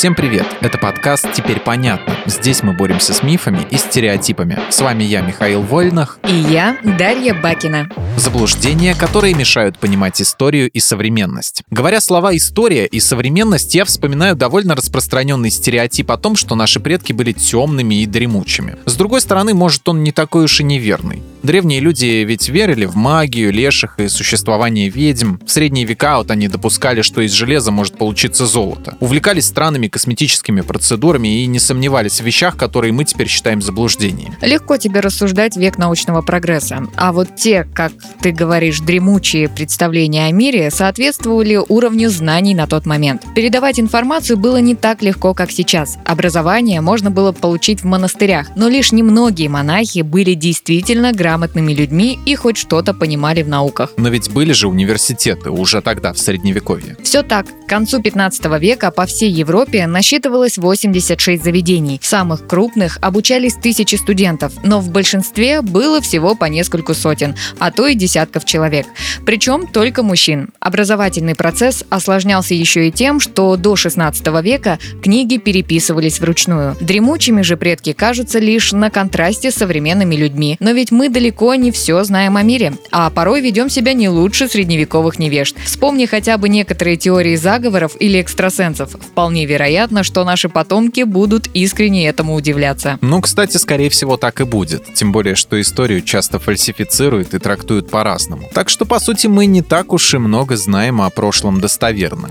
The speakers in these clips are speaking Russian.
Всем привет! Это подкаст «Теперь понятно». Здесь мы боремся с мифами и стереотипами. С вами я, Михаил Вольнах. И я, Дарья Бакина. Заблуждения, которые мешают понимать историю и современность. Говоря слова «история» и «современность», я вспоминаю довольно распространенный стереотип о том, что наши предки были темными и дремучими. С другой стороны, может, он не такой уж и неверный. Древние люди ведь верили в магию, леших и существование ведьм. В средние века вот они допускали, что из железа может получиться золото. Увлекались странными косметическими процедурами и не сомневались в вещах, которые мы теперь считаем заблуждением. Легко тебе рассуждать век научного прогресса. А вот те, как ты говоришь, дремучие представления о мире соответствовали уровню знаний на тот момент. Передавать информацию было не так легко, как сейчас. Образование можно было получить в монастырях, но лишь немногие монахи были действительно грамотными грамотными людьми и хоть что-то понимали в науках. Но ведь были же университеты уже тогда, в Средневековье. Все так. К концу 15 века по всей Европе насчитывалось 86 заведений. Самых крупных обучались тысячи студентов, но в большинстве было всего по нескольку сотен, а то и десятков человек. Причем только мужчин. Образовательный процесс осложнялся еще и тем, что до 16 века книги переписывались вручную. Дремучими же предки кажутся лишь на контрасте с современными людьми. Но ведь мы далеко не все знаем о мире, а порой ведем себя не лучше средневековых невежд. Вспомни хотя бы некоторые теории заговоров или экстрасенсов. Вполне вероятно, что наши потомки будут искренне этому удивляться. Ну, кстати, скорее всего, так и будет. Тем более, что историю часто фальсифицируют и трактуют по-разному. Так что, по сути, мы не так уж и много знаем о прошлом достоверно.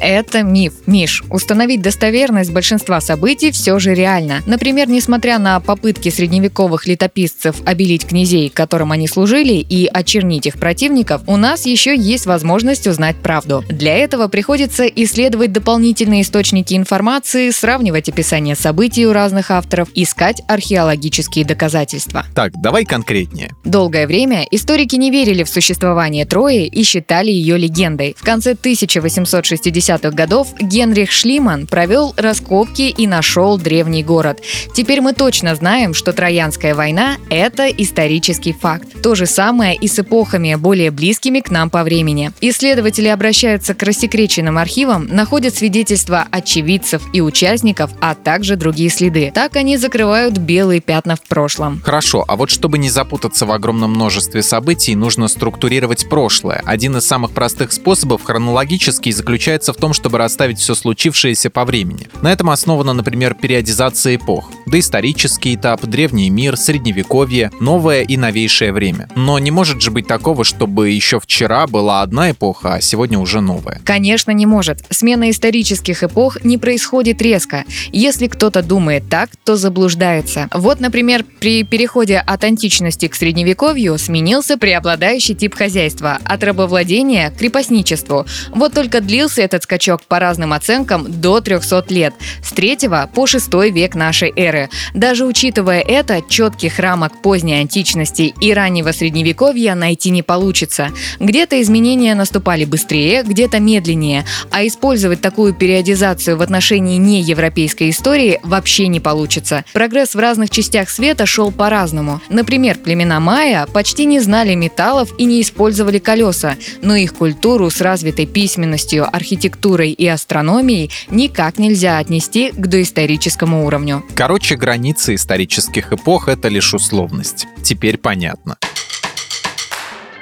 Это миф. Миш, установить достоверность большинства событий все же реально. Например, несмотря на попытки средневековых летописцев обелить князей, которым они служили, и очернить их противников, у нас еще есть возможность узнать правду. Для этого приходится исследовать дополнительные источники информации, сравнивать описание событий у разных авторов, искать археологические доказательства. Так, давай конкретнее. Долгое время историки не верили в существование Трои и считали ее легендой. В конце 1860 70-х годов Генрих Шлиман провел раскопки и нашел древний город. Теперь мы точно знаем, что Троянская война – это исторический факт. То же самое и с эпохами, более близкими к нам по времени. Исследователи обращаются к рассекреченным архивам, находят свидетельства очевидцев и участников, а также другие следы. Так они закрывают белые пятна в прошлом. Хорошо, а вот чтобы не запутаться в огромном множестве событий, нужно структурировать прошлое. Один из самых простых способов хронологический заключается в том, чтобы расставить все случившееся по времени. На этом основана, например, периодизация эпох. Доисторический этап, древний мир, средневековье, новое и новейшее время. Но не может же быть такого, чтобы еще вчера была одна эпоха, а сегодня уже новая. Конечно, не может. Смена исторических эпох не происходит резко. Если кто-то думает так, то заблуждается. Вот, например, при переходе от античности к средневековью сменился преобладающий тип хозяйства от рабовладения к крепостничеству. Вот только длился этот скачок по разным оценкам до 300 лет, с 3 по 6 век нашей эры. Даже учитывая это, четких рамок поздней античности и раннего средневековья найти не получится. Где-то изменения наступали быстрее, где-то медленнее, а использовать такую периодизацию в отношении неевропейской истории вообще не получится. Прогресс в разных частях света шел по-разному. Например, племена майя почти не знали металлов и не использовали колеса, но их культуру с развитой письменностью, архитектурой и астрономией никак нельзя отнести к доисторическому уровню. Короче, границы исторических эпох — это лишь условность. Теперь понятно.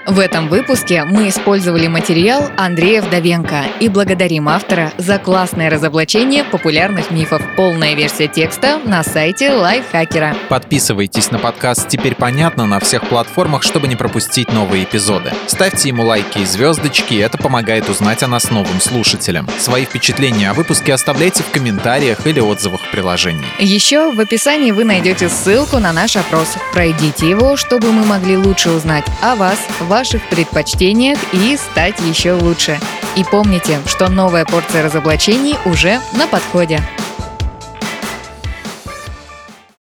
В этом выпуске мы использовали материал Андрея Вдовенко и благодарим автора за классное разоблачение популярных мифов. Полная версия текста на сайте Лайфхакера. Подписывайтесь на подкаст «Теперь понятно» на всех платформах, чтобы не пропустить новые эпизоды. Ставьте ему лайки и звездочки, это помогает узнать о нас новым слушателям. Свои впечатления о выпуске оставляйте в комментариях или отзывах в приложении. Еще в описании вы найдете ссылку на наш опрос. Пройдите его, чтобы мы могли лучше узнать о вас, ваших предпочтениях и стать еще лучше. И помните, что новая порция разоблачений уже на подходе.